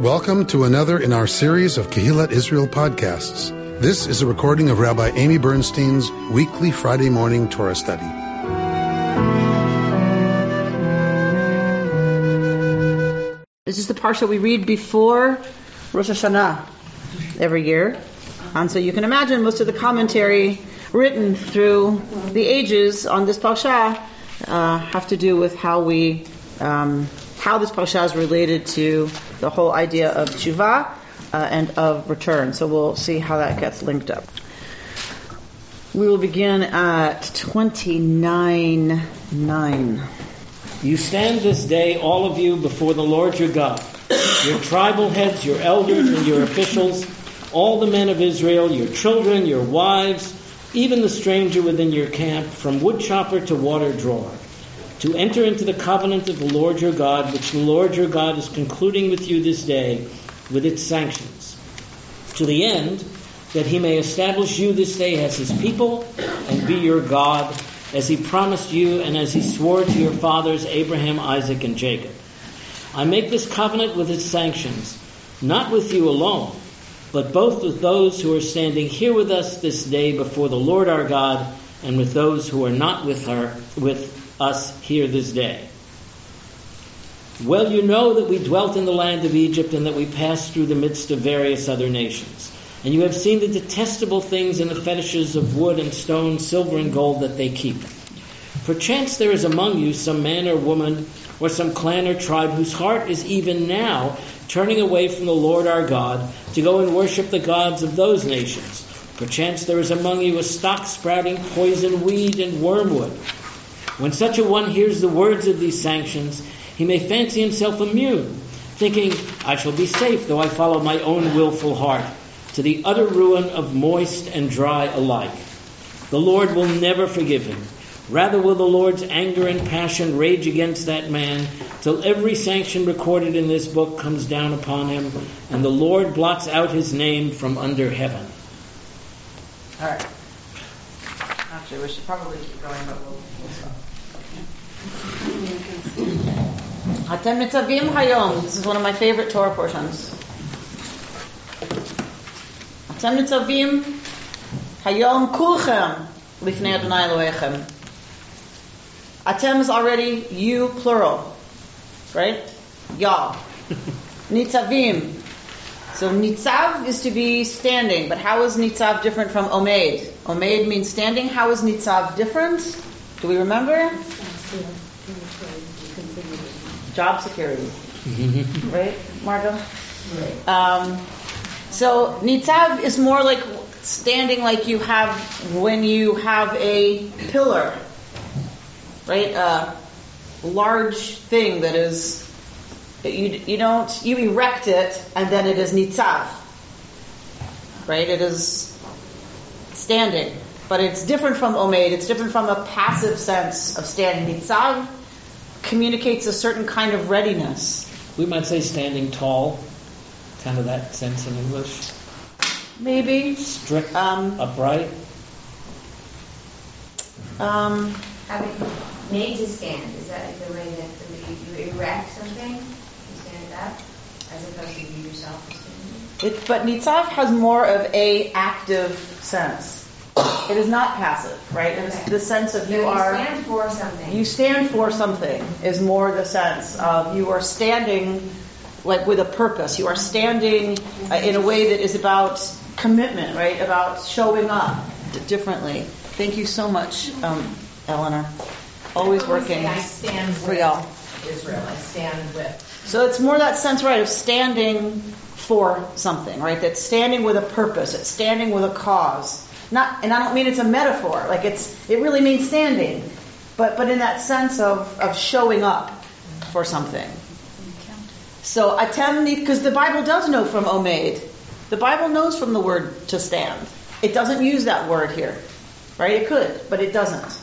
Welcome to another in our series of Kehillat Israel podcasts. This is a recording of Rabbi Amy Bernstein's weekly Friday morning Torah study. This is the parsha we read before Rosh Hashanah every year. And so you can imagine most of the commentary written through the ages on this parsha uh, have to do with how we um, how this parsha is related to the whole idea of tshuva uh, and of return. So we'll see how that gets linked up. We will begin at 29 9. You stand this day, all of you, before the Lord your God, your tribal heads, your elders, and your officials, all the men of Israel, your children, your wives, even the stranger within your camp, from woodchopper to water drawer, to enter into the covenant of the Lord your God, which the Lord your God is concluding with you this day, with its sanctions, to the end that he may establish you this day as his people and be your God as he promised you and as he swore to your fathers Abraham, Isaac, and Jacob. I make this covenant with its sanctions, not with you alone, but both with those who are standing here with us this day before the Lord our God, and with those who are not with her with us here this day. Well, you know that we dwelt in the land of Egypt and that we passed through the midst of various other nations. And you have seen the detestable things and the fetishes of wood and stone, silver and gold that they keep. Perchance there is among you some man or woman or some clan or tribe whose heart is even now turning away from the Lord our God to go and worship the gods of those nations. Perchance there is among you a stock sprouting poison weed and wormwood. When such a one hears the words of these sanctions, he may fancy himself immune, thinking, I shall be safe though I follow my own wilful heart to the utter ruin of moist and dry alike. The Lord will never forgive him. Rather will the Lord's anger and passion rage against that man till every sanction recorded in this book comes down upon him and the Lord blots out his name from under heaven. All right. Actually, we should probably keep going, but we'll, we'll stop. Atem Nitzavim Hayom. This is one of my favorite Torah portions. Atem Nitzavim Hayom Kulchem Lifnei Adonai Elohechem. Atem is already you plural, right? Y'all. Nitzavim. So Nitzav is to be standing, but how is Nitzav different from Omed? Omed means standing. How is Nitzav different? Do we remember? Job security. right, Margo? Right. Um, so nitzav is more like standing like you have when you have a pillar, right? A large thing that is you you don't you erect it and then it is nitzav, right? It is standing, but it's different from omeid. It's different from a passive sense of standing. Nitzav communicates a certain kind of readiness. We might say standing tall kind of that sense in English? Maybe. Strict, um, upright. Um, Having made to stand, is that the way that the, you erect something, you stand up, as opposed to you yourself standing? It, but Nitzav has more of a active sense. It is not passive, right? It is the sense of you, you are. stand for something. You stand for something is more the sense of you are standing like with a purpose. You are standing uh, in a way that is about commitment, right? About showing up d- differently. Thank you so much, um, Eleanor. Always working I stand for y'all. Israel. I stand with. So it's more that sense, right, of standing for something, right? That's standing with a purpose. It's standing with a cause. Not, and I don't mean it's a metaphor. Like it's, it really means standing, but but in that sense of of showing up for something. So atem because the Bible does know from omeid. The Bible knows from the word to stand. It doesn't use that word here, right? It could, but it doesn't.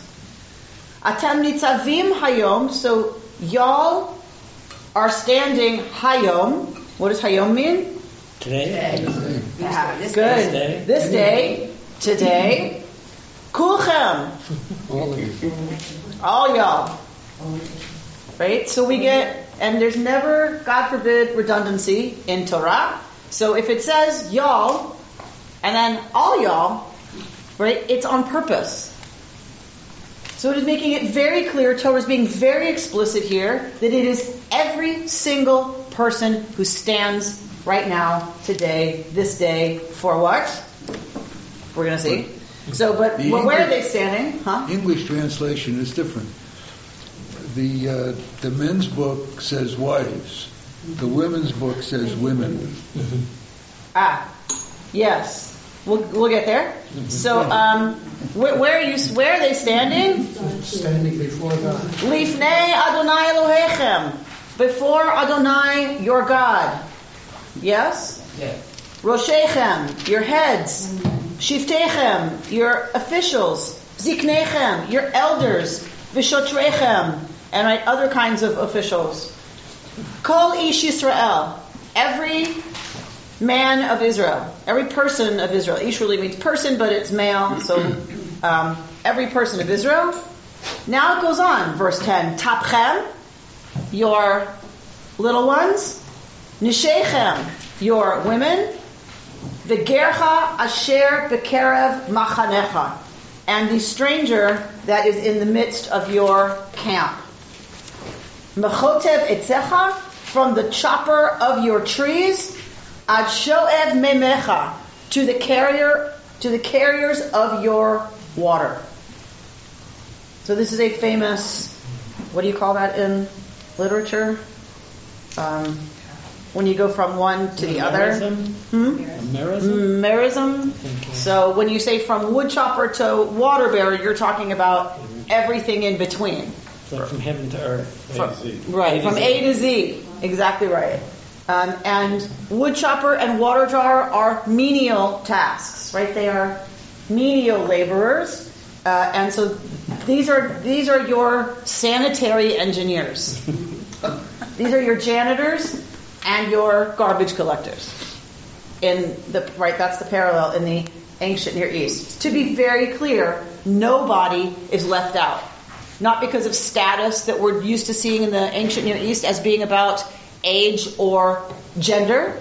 Atem nitzavim hayom. So y'all are standing hayom. What does hayom mean? Today. Yeah, this Good. This day. Today. You. All y'all. Right? So we get and there's never, God forbid, redundancy in Torah. So if it says y'all, and then all y'all, right, it's on purpose. So it is making it very clear, Torah is being very explicit here, that it is every single person who stands right now, today, this day, for what? We're going to see. So, but The well, where are they standing? Huh? English translation is different. The uh, the men's book says wives. The women's book says women. Ah, yes. We'll, we'll get there. So, um, where, where are you? Where are they standing? standing before God. Lifnei Adonai Elohechem, before Adonai your God. Yes. Yeah. Roshechem, your heads. Shiftechem, your officials. Ziknechem, your elders. Vishotrechem, and right, other kinds of officials. Kol Ish Yisrael, every man of Israel, every person of Israel. Ish really means person, but it's male, so um, every person of Israel. Now it goes on, verse 10. Tapchem, your little ones. Nishechem, your women. V'gercha asher bekerev machanecha. And the stranger that is in the midst of your camp. Mechotev etzecha, from the chopper of your trees, ad shoev memecha, to the carrier, to the carriers of your water. So this is a famous, what do you call that in literature? Um, when you go from one to the other. Merism? Hmm? Merism? Merism. So when you say from wood chopper to water bearer, you're talking about everything in between. It's like from heaven to earth. From- right, from A to Z. Exactly right. Um, and wood chopper and water jar are menial tasks, right? They are menial laborers. Uh, and so these are these are your sanitary engineers. these are your janitors and your garbage collectors. In the right, that's the parallel in the ancient Near East. To be very clear, nobody is left out. Not because of status that we're used to seeing in the ancient Near East as being about age or gender,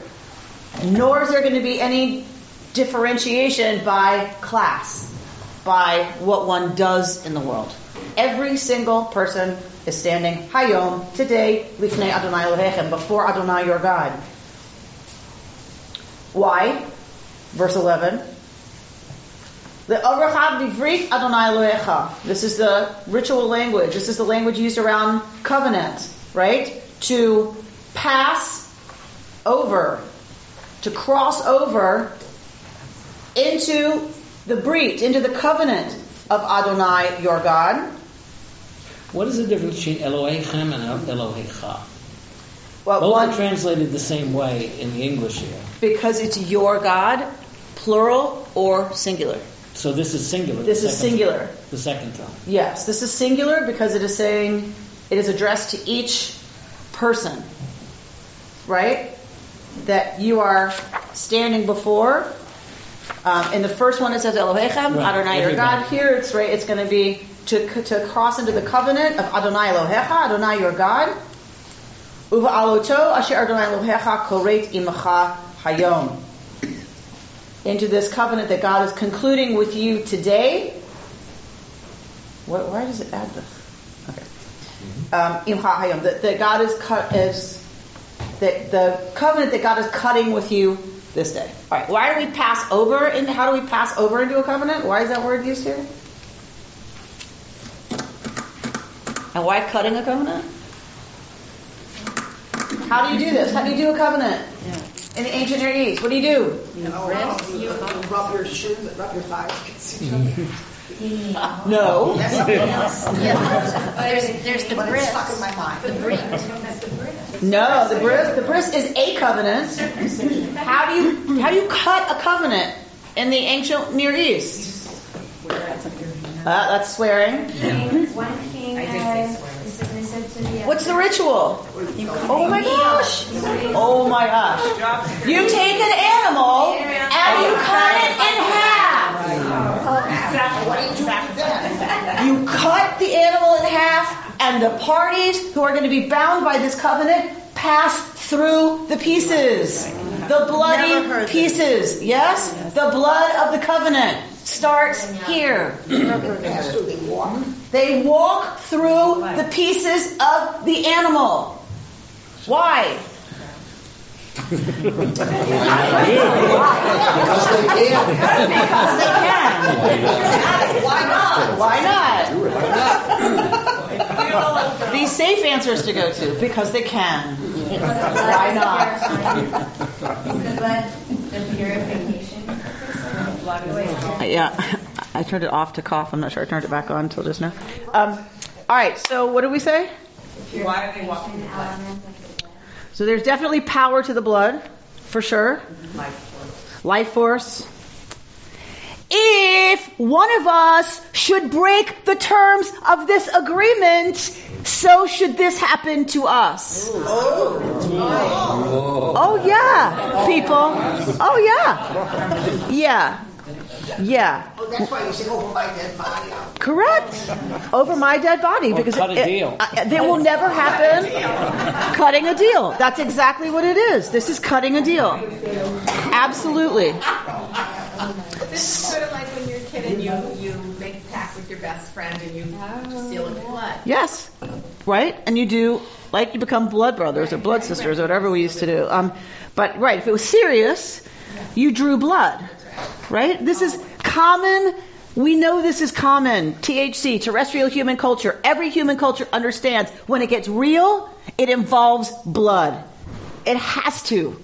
nor is there going to be any differentiation by class, by what one does in the world. Every single person is standing Hayom today, Lifnei Adonai Elohechem, before Adonai your God. Why? Verse 11. The Avraham Divrith Adonai Elohecha. This is the ritual language. This is the language used around covenant, right? To pass over, to cross over into the breach, into the covenant of Adonai your God. What is the difference between Elohechem and Elohecha? Well, Both one, are translated the same way in the English here. because it's your God, plural or singular. So this is singular. This is singular. The second time. Yes, this is singular because it is saying it is addressed to each person, right? That you are standing before. Um, in the first one, it says Elohechem, Right, Adonai your. God. Here, it's right. It's going to be to to cross into the covenant of Adonai Elohecha, Adonai your God. Asher Adonai Elohecha koret hayom. Into this covenant that God is concluding with you today. What, why does it add this? Okay. Um, Imcha hayom. That, that God is cut is that the covenant that God is cutting with you this day. All right. Why do we pass over? And how do we pass over into a covenant? Why is that word used here? And why cutting a covenant? How do you do this? How do you do a covenant in the ancient Near East? What do you do? You rub your shins, rub your thighs. No. That's something else. There's, there's the But it's stuck in my mind. The bris. The bris. No, the bris the bris is a covenant. How do you how do you cut a covenant in the ancient Near East? Uh, that's swearing. One king, is it- is it What's the ritual? Oh my gosh! Oh my gosh! You take an animal and you cut it in half. You cut the animal in half And the parties who are going to be bound by this covenant pass through the pieces. The bloody pieces. Yes? The blood of the covenant starts here. Pass through the walk. They walk through the pieces of the animal. Why? Because they can. Because they can. Why not? Why not? These safe answers to go to because they can. Why not? The blood, the purification purpose, blood away. Yeah, I turned it off to cough. I'm not sure I turned it back on until just now. Um, all right, so what did we say? Why are they walking the blood? element of the blood. So there's definitely power to the blood, for sure. Life force. If one of us should break the terms of this agreement, so should this happen to us. Oh yeah, people. Oh yeah. Yeah. Yeah. Oh, that's why you say over my dead body. Correct. Over my dead body Or because cut a it, deal. uh, it will never happen. Cutting a deal. That's exactly what it is. This is cutting a deal. Absolutely. This is sort of like when you're a kid and you, you make a pact with your best friend and you seal it with blood. Yes. Right? And you do like you become blood brothers or blood sisters or whatever we used to do. Um, but right, if it was serious, you drew blood. Right? This is common. We know this is common. THC, terrestrial human culture. Every human culture understands when it gets real, it involves blood. It has to.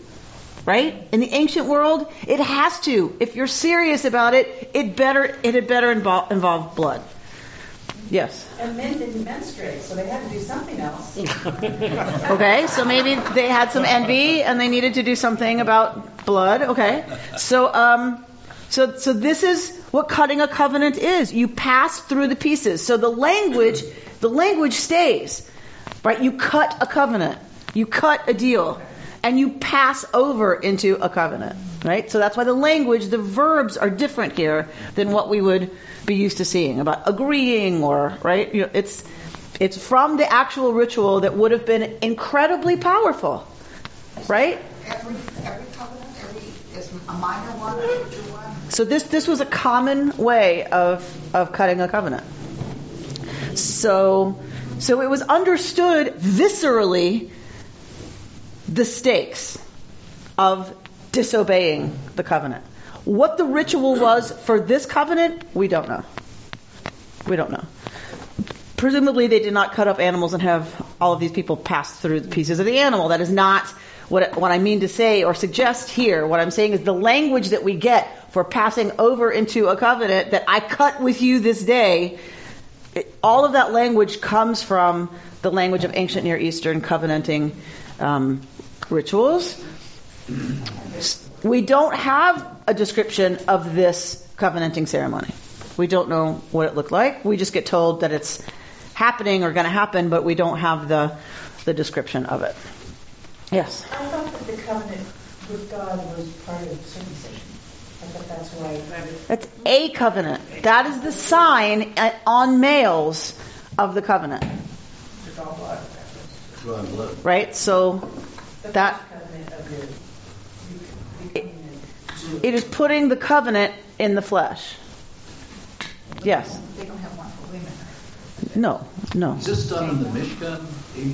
Right? In the ancient world, it has to. If you're serious about it, it better it had better involve, involve blood. Yes. And men didn't menstruate, so they had to do something else. Okay, so maybe they had some envy and they needed to do something about blood. Okay, so um, so so this is what cutting a covenant is. You pass through the pieces. So the language, the language stays, right? You cut a covenant, you cut a deal, and you pass over into a covenant, right? So that's why the language, the verbs are different here than what we would be used to seeing about agreeing or right. You know, it's it's from the actual ritual that would have been incredibly powerful, right? Every, every covenant, every, is a minor one, a major one. So this this was a common way of of cutting a covenant. So so it was understood viscerally the stakes of disobeying the covenant. What the ritual was for this covenant, we don't know. We don't know. Presumably, they did not cut up animals and have all of these people pass through the pieces of the animal. That is not what, what I mean to say or suggest here. What I'm saying is the language that we get for passing over into a covenant that I cut with you this day, it, all of that language comes from the language of ancient Near Eastern covenanting um, rituals. We don't have a description of this covenanting ceremony. We don't know what it looked like. We just get told that it's happening or going to happen, but we don't have the the description of it. Yes. I thought that the covenant with God was part of circumcision. I thought that's why. That's a covenant. That is the sign uh, on males of the covenant. It's all blood. Right? So The That- first covenant of your becoming a Jew. It is putting the covenant in the flesh. Yes. They don't have one for women. No. No. Is this done in the Mishkan?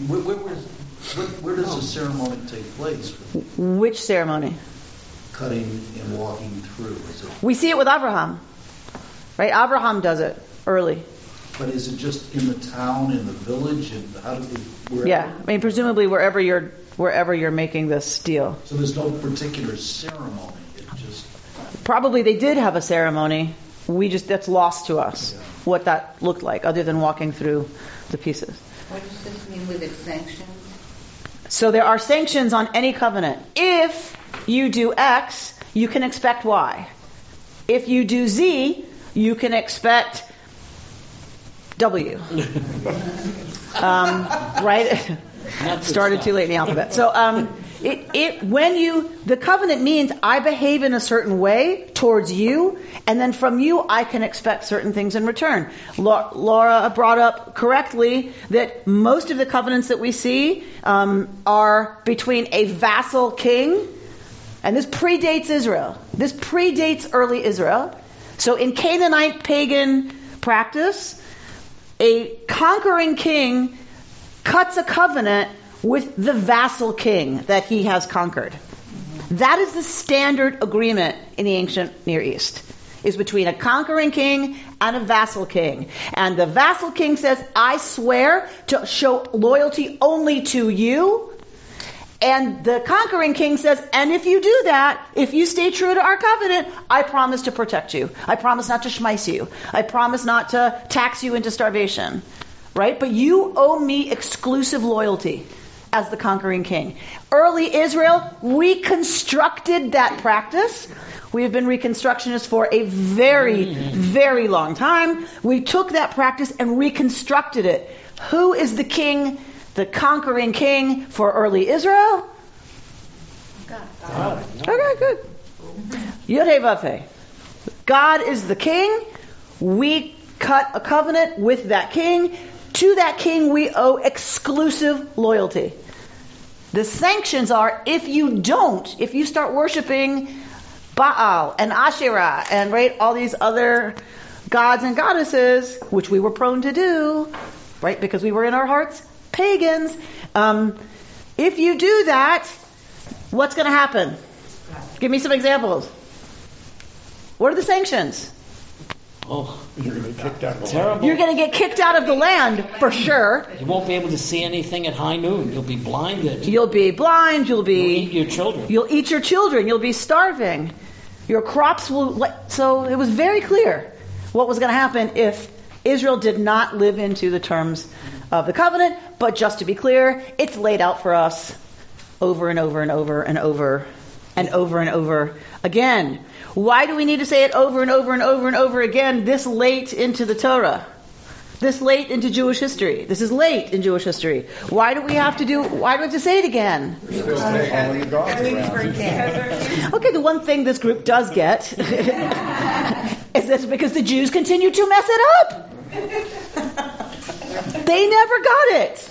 Where, where, where's- where, where does the ceremony take place? Which ceremony? Cutting and walking through? Is it, We see it with Abraham. Right? Abraham does it early. but is it just in the town, in the village, and how do they? Wherever? Yeah. I mean, presumably wherever you're wherever you're making this deal. So there's no particular ceremony. It just Probably they did have a ceremony. We just that's lost to us what that looked like, other than walking through the pieces. What does this mean with exemptions? So there are sanctions on any covenant. If you do X, you can expect Y. If you do Z, you can expect W. Um, right? Started too late in the alphabet. So um, it, it when you the covenant means I behave in a certain way towards you, and then from you I can expect certain things in return. Lau- Laura brought up correctly that most of the covenants that we see um, are between a vassal king, and this predates Israel. This predates early Israel. So in Canaanite pagan practice, a conquering king cuts a covenant with the vassal king that he has conquered. That is the standard agreement in the ancient Near East. Is between a conquering king and a vassal king. And the vassal king says, I swear to show loyalty only to you. And the conquering king says, and if you do that, if you stay true to our covenant, I promise to protect you. I promise not to schmeiss you. I promise not to tax you into starvation. Right? But you owe me exclusive loyalty as the conquering king. Early Israel reconstructed that practice. We have been reconstructionists for a very, very long time. We took that practice and reconstructed it. Who is the king, the conquering king for early Israel? God. Okay, good. Yodhe God is the king. We cut a covenant with that king. To that king, we owe exclusive loyalty. The sanctions are if you don't, if you start worshiping Baal and Asherah and right all these other gods and goddesses, which we were prone to do, right? Because we were in our hearts pagans. Um, if you do that, what's going to happen? Give me some examples. What are the sanctions? Oh, You're going to get kicked out of the terrible. You're going to get kicked out of the land for sure. You won't be able to see anything at high noon. You'll be blinded. You'll be blind. You'll You'll eat be. your children. You'll eat your children. You'll be starving. Your crops will. So it was very clear what was going to happen if Israel did not live into the terms of the covenant. But just to be clear, it's laid out for us over and over and over and over and over and over again. Why do we need to say it over and over and over and over again this late into the Torah? This late into Jewish history. This is late in Jewish history. Why do we have to do, why do we have to say it again? Okay, the one thing this group does get is that because the Jews continue to mess it up. They never got it.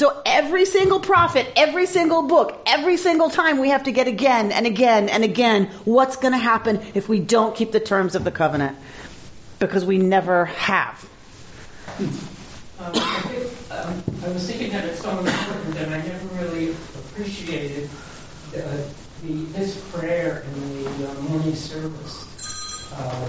So every single prophet, every single book, every single time we have to get again and again and again what's going to happen if we don't keep the terms of the covenant. Because we never have. Um, I think, um, I was thinking that it's so important, and I never really appreciated the, the this prayer in the uh, morning service, uh,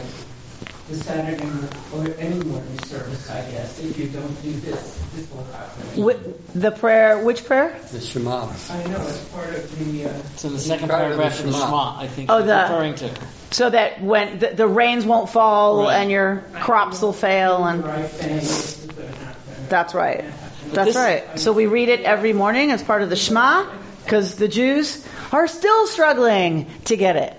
the Saturday mo- or any morning service, I guess. If you don't do this, this will happen. Wh- The prayer, which prayer? The Shema. I know it's part of the. Uh, It's in the second Part of the paragraph of the Shema. Shema, I think Oh, you're the- referring to. So that when the, the rains won't fall Right. and your crops will fail and right thing, this is going to happen. That's right. That's this- right. So we read it every morning as part of the Shema because the Jews are still struggling to get it.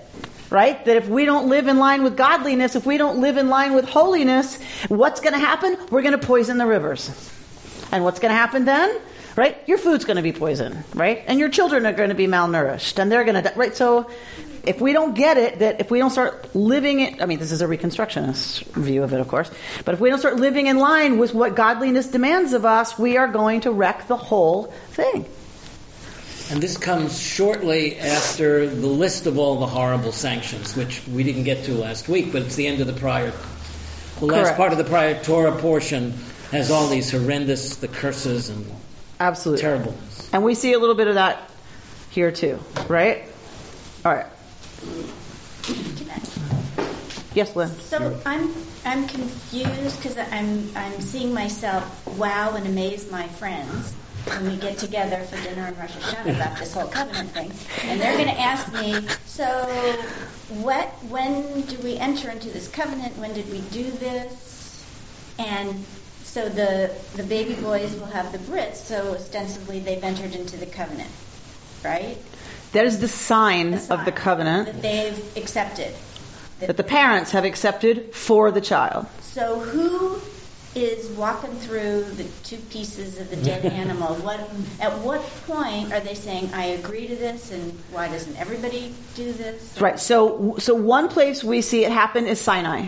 Right? That if we don't live in line with godliness, if we don't live in line with holiness, what's going to happen? We're going to poison the rivers. And what's going to happen then? Right? Your food's going to be poisoned, right? And your children are going to be malnourished and they're going to die, right? So if we don't get it, that if we don't start living it, I mean, this is a reconstructionist view of it, of course, but if we don't start living in line with what godliness demands of us, we are going to wreck the whole thing. And this comes shortly after the list of all the horrible sanctions, which we didn't get to last week, but it's the end of the prior. The last Correct. part of the prior Torah portion has all these horrendous, the curses and Absolutely. terribleness. And we see a little bit of that here too, right? All right. Yes, Lynn. So I'm I'm confused because I'm I'm seeing myself wow and amaze my friends when we get together for dinner in Rosh Hashanah about this whole covenant thing, and they're going to ask me, so what? When do we enter into this covenant? When did we do this? And so the the baby boys will have the Brits, so ostensibly they've entered into the covenant, right? That is the sign, The of the covenant that they've accepted. that the parents have accepted for the child. So who is walking through the two pieces of the dead animal. What at what point are they saying, "I agree to this," and why doesn't everybody do this? Right. So, so one place we see it happen is Sinai.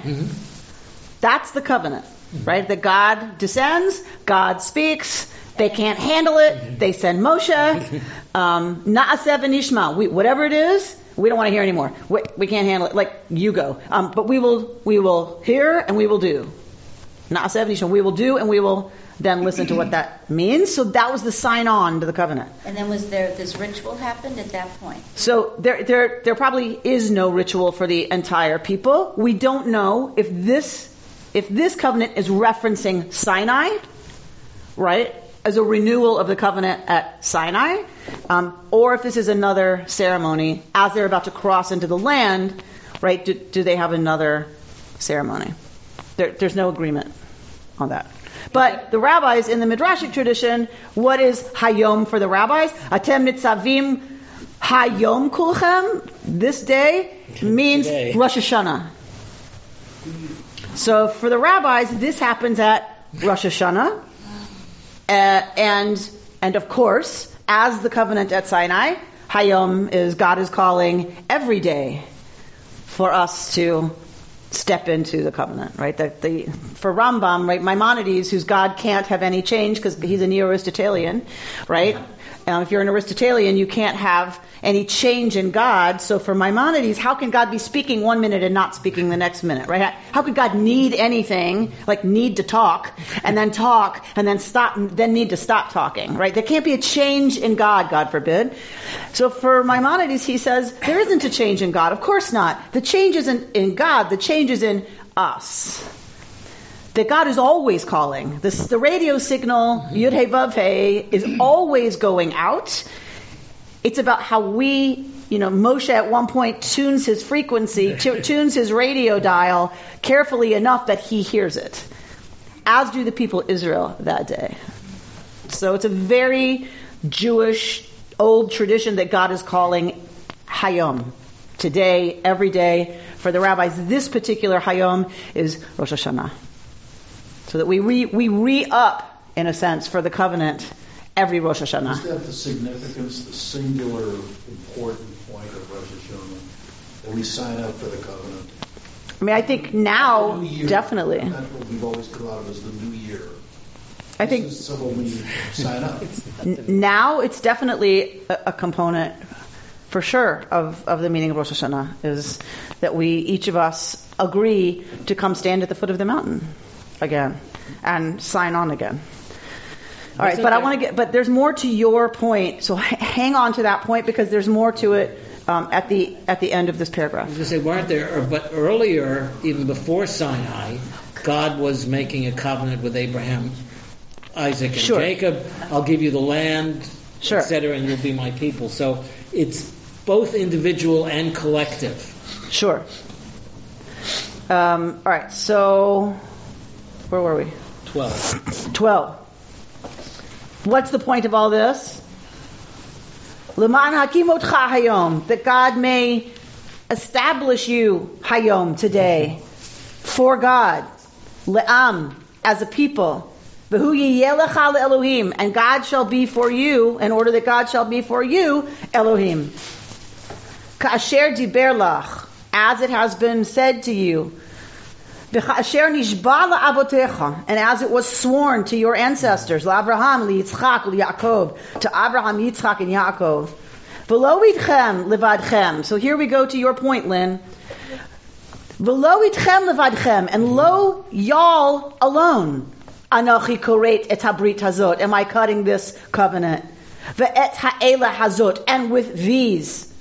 That's the covenant, right? That God descends, God speaks. They can't handle it. They send Moshe. Um, Na'aseh v'nishma. We, whatever it is, we don't want to hear anymore. We, we can't handle it. Like you go. Um, but we will, we will hear and we will do. Na'aseh v'nishma. We will do and we will then listen to what that means. So that was the sign on to the covenant. And then was there this ritual happened at that point? So there, there, there probably is no ritual for the entire people. We don't know if this, if this covenant is referencing Sinai, right, as a renewal of the covenant at Sinai, um, or if this is another ceremony as they're about to cross into the land, right? Do, do they have another ceremony? There, there's no agreement on that. But the rabbis in the midrashic tradition, what is Hayom for the rabbis? Atem nitzavim Hayom kulchem. This day means Today. Rosh Hashanah. So for the rabbis, this happens at Rosh Hashanah, uh, and and of course, as the covenant at Sinai, Hayom is God is calling every day for us to step into the covenant, right? That the for Rambam, right, Maimonides, whose God can't have any change because he's a neo-Aristotelian, right? Um, if you're an Aristotelian, you can't have any change in God. So for Maimonides, how can God be speaking one minute and not speaking the next minute, right? How could God need anything, like need to talk, and then talk, and then stop, then need to stop talking, right? There can't be a change in God, God forbid. So for Maimonides, he says, there isn't a change in God. Of course not. The change isn't in God, the change is in us that God is always calling. This, the radio signal, mm-hmm. Yud Hey Vav Hey, is mm-hmm. always going out. It's about how we, you know, Moshe at one point tunes his frequency, tu- tunes his radio dial carefully enough that he hears it, as do the people of Israel that day. So it's a very Jewish old tradition that God is calling Hayom. Today, every day, for the rabbis, this particular Hayom is Rosh Hashanah so that we re, we re up in a sense for the covenant every Rosh Hashanah. Is that the significance, the singular important point of Rosh Hashanah? That we sign up for the covenant. I mean, I think now New year. definitely. That's what we've always come out of as the new year. I think is so when we sign up. n- now it's definitely a, a component for sure of, of the meaning of Rosh Hashanah is that we each of us agree to come stand at the foot of the mountain again and sign on again. All right, but I want to get, but there's more to your point, so hang on to that point because there's more to it um, at the at the end of this paragraph. I was going to say, weren't there, but earlier, even before Sinai, God was making a covenant with Abraham, Isaac, and Sure. Jacob. I'll give you the land, Sure. etc., and you'll be my people. So it's both individual and collective. Sure. Um, all right, so where were we? Twelve. 12. What's the point of all this? Leman hakimotcha hayom, that God may establish you hayom today for God, le'am, as a people. V'hu yiyeh lecha le'elohim, and God shall be for you, in order that God shall be for you, Elohim. Ka'asher diber lach, as it has been said to you, V'chasher nishba la'avotecha, and as it was sworn to your ancestors, la'Abraham, li'Yitzchak, li'Yaakov, to Abraham, Yitzchak, and Yaakov. V'lo idchem levadchem. So here we go to your point, Lynn. V'lo idchem levadchem, and lo y'all alone. Anochi koret et habrit hazot. Am I cutting this covenant? Ve'et ha'ela hazot, and with these.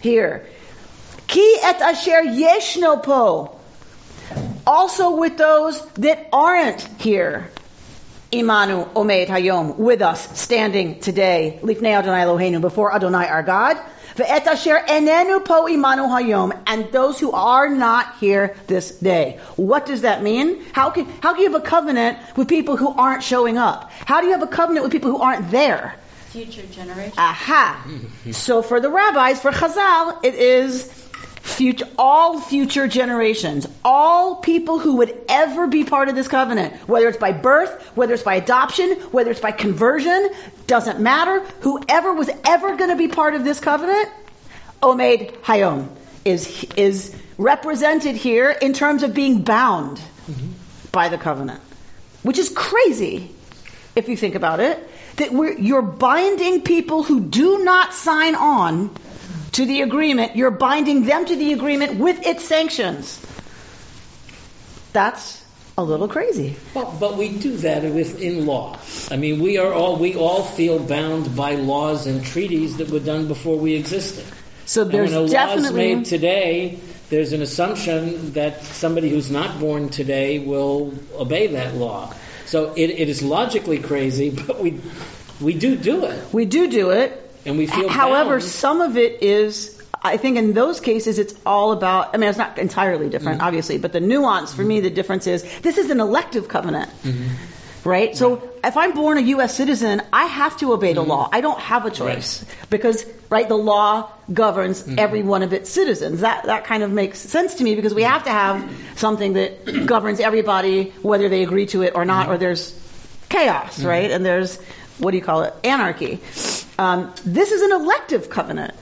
Here. Ki et asher yeshno po also with those that aren't here. Imanu Omed Hayom, with us, standing today, Lifnei Adonai Eloheinu, before Adonai our God. Ve'et asher enenu po imanu hayom, and those who are not here this day. What does that mean? How can, how can you have a covenant with people who aren't showing up? How do you have a covenant with people who aren't there? Future generation. Aha. So for the rabbis, for Chazal, it is future, all future generations, all people who would ever be part of this covenant, whether it's by birth, whether it's by adoption, whether it's by conversion, doesn't matter. Whoever was ever going to be part of this covenant, Omed Hayom, is, is represented here in terms of being bound mm-hmm. by the covenant, which is crazy if you think about it. That we're, you're binding people who do not sign on to the agreement, you're binding them to the agreement with its sanctions. That's a little crazy. Well, but we do that within law. I mean, we are all we all feel bound by laws and treaties that were done before we existed. So there's and when a law is made today, there's an assumption that somebody who's not born today will obey that law. So it, it is logically crazy, but we we do do it, we do do it. And we feel. However, bound. some of it is. I think in those cases it's all about. I mean, it's not entirely different, Mm-hmm. obviously, but the nuance for me, the difference is this is an elective covenant. Mm-hmm. Right? So if I'm born a U.S. citizen, I have to obey Mm-hmm. the law. I don't have a choice. Because, right, the law governs Mm-hmm. every one of its citizens. That, that kind of makes sense to me because we have to have something that governs everybody, whether they agree to it or not, Mm-hmm. or there's chaos, right? And there's, what do you call it? Anarchy. Um, this is an elective covenant.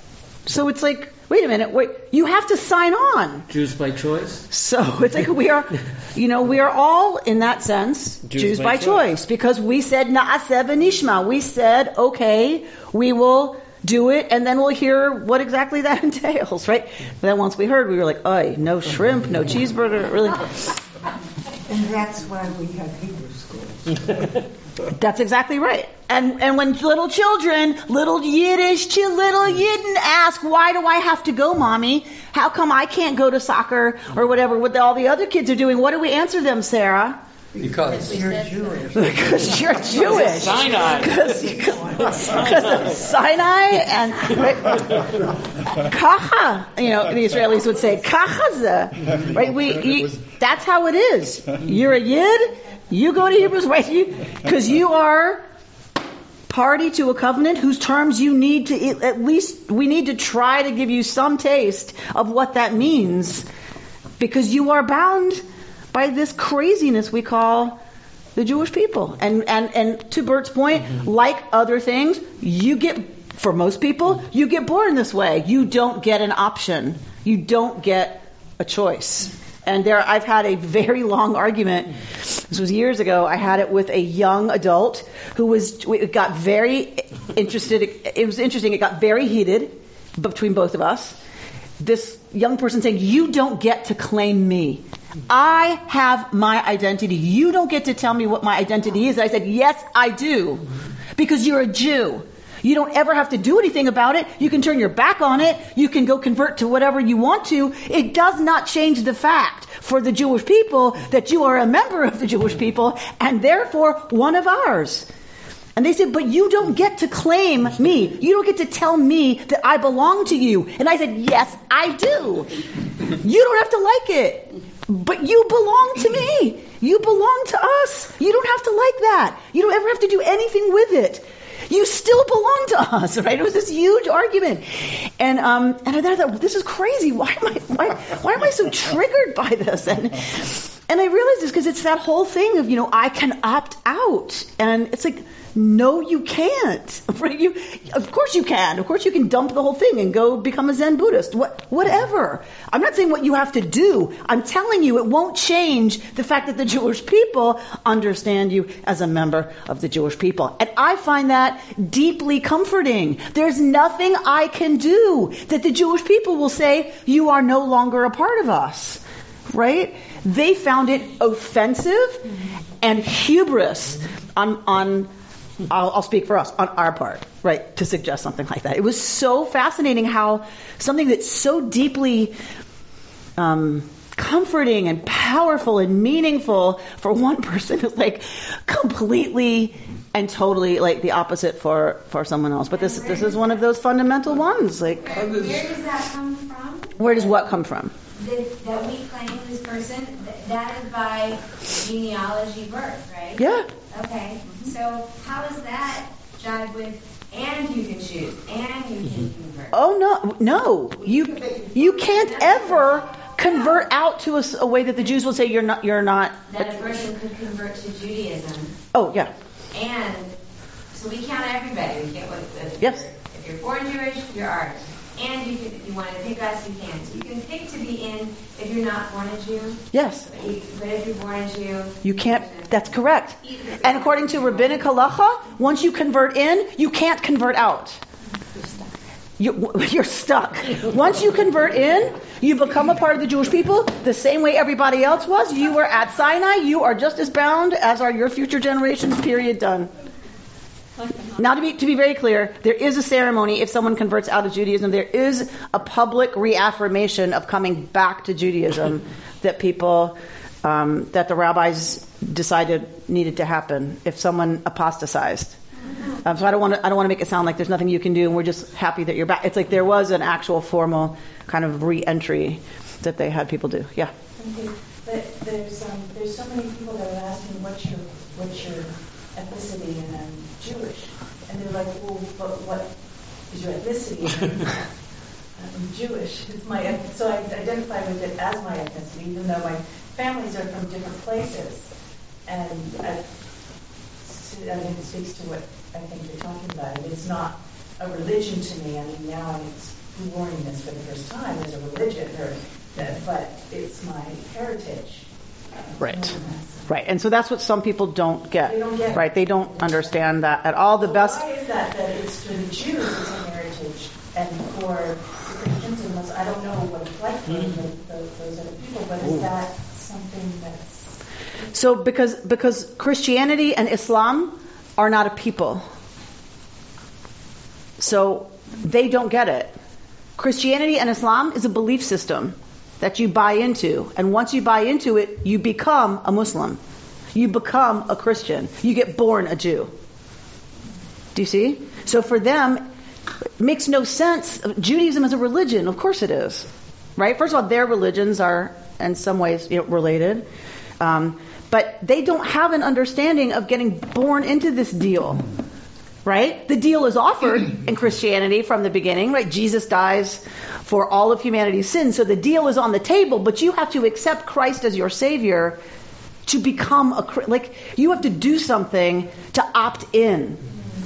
So it's like, wait a minute, wait, you have to sign on. Jews by choice. So it's like we are, you know, we are all in that sense Jews, Jews by, by choice. because we said na'aseh v'nishma. We said, okay, we will do it, and then we'll hear what exactly that entails, right? Then once we heard, we were like, oh, no shrimp, no cheeseburger, really. And that's why we have Hebrew schools. That's exactly right. And and when little children, little Yiddish, chi- little Yidden ask, why do I have to go, mommy? How come I can't go to soccer or whatever? What all the other kids are doing? What do we answer them, Sarah? Because You're Jewish. Because you're Jewish. Sinai. Because of Sinai and kacha. You know, the Israelis would say kachaza. Right? We, you, that's how it is. You're a Yid. You go to Hebrews, right? You because you are party to a covenant whose terms you need to at least we need to try to give you some taste of what that means because you are bound by this craziness we call the Jewish people. And and and to Bert's point, mm-hmm. like other things, you get for most people, you get born this way. You don't get an option. You don't get a choice. And there, I've had a very long argument. This was years ago. I had it with a young adult who was. It got very interested. It was interesting. It got very heated between both of us. This young person saying, "You don't get to claim me. I have my identity. You don't get to tell me what my identity is." I said, "Yes, I do, because you're a Jew." You don't ever have to do anything about it. You can turn your back on it. You can go convert to whatever you want to. It does not change the fact for the Jewish people that you are a member of the Jewish people and therefore one of ours. And they said, but you don't get to claim me. You don't get to tell me that I belong to you. And I said, yes, I do. You don't have to like it. But you belong to me. You belong to us. You don't have to like that. You don't ever have to do anything with it you still belong to us, right? It was this huge argument, and um, and I thought, this is crazy. Why am I why why am I so triggered by this? And and I realized this because it's that whole thing of you know I can opt out, and it's like no, you can't. Right? You, of course you can. Of course you can dump the whole thing and go become a Zen Buddhist. What, whatever. I'm not saying what you have to do. I'm telling you it won't change the fact that the Jewish people understand you as a member of the Jewish people. And I find that deeply comforting. There's nothing I can do that the Jewish people will say, you are no longer a part of us. Right? They found it offensive and hubris on, on I'll, I'll, speak for us on our part, right, to suggest something like that. It was so fascinating how something that's so deeply um, comforting and powerful and meaningful for one person is like completely and totally like the opposite for, for someone else. But this this is one of those fundamental ones. Like, where does that come from? Where does what come from? That, that we claim this person, that is by genealogy birth, right? Yeah. Okay. So how does that jive with and you can choose and you can mm-hmm. convert? Oh no, no. You you can't ever convert out to a, a, way that the Jews will say you're not you're not. That a person could convert to Judaism, Oh yeah. and so we count everybody. We what the, Yes. If you're born Jewish, you're ours. And you can, if you want to pick us, you can. So you can pick to be in if you're not born a Jew. Yes. But, you, but if you're born a Jew, You can't. That's correct. And according to rabbinic halacha, once you convert in, you can't convert out. You, you're stuck. Once you convert in, you become a part of the Jewish people the same way everybody else was. You were at Sinai. You are just as bound as are your future generations. Period. Done. Now, to be to be very clear, there is a ceremony if someone converts out of Judaism. There is a public reaffirmation of coming back to Judaism that people um, that the rabbis decided needed to happen if someone apostatized. Um, so I don't want to I don't want to make it sound like there's nothing you can do and we're just happy that you're back. It's like there was an actual formal kind of re-entry that they had people do. Yeah. There's um, there's so many people that are asking what's your what's your ethnicity and Jewish, and they're like, well, but what is your ethnicity? I'm Jewish. It's my so I identify with it as my ethnicity, even though my families are from different places, and I, I think it speaks to what I think you're talking about. It's not a religion to me. I mean, now I'm exploring this for the first time as a religion, or, but it's my heritage. Right. Right. And so that's what some people don't get. They don't get it. Right. They don't understand that at all. The best. Why is that? That it's for the Jews it's a heritage, and for the Christians and Muslims, I don't know what it's like for Mm-hmm. those, those other people, but is that something that's So because because Christianity and Islam are not a people. So they don't get it. Christianity and Islam is a belief system that you buy into. And once you buy into it, you become a Muslim. You become a Christian. You get born a Jew. Do you see? So for them, it makes no sense. Judaism is a religion. Of course it is. Right? First of all, their religions are in some ways you know, related. Um, but they don't have an understanding of getting born into this deal. Right? The deal is offered in Christianity from the beginning, right? Jesus dies for all of humanity's sins. So the deal is on the table, but you have to accept Christ as your savior to become a like you have to do something to opt in.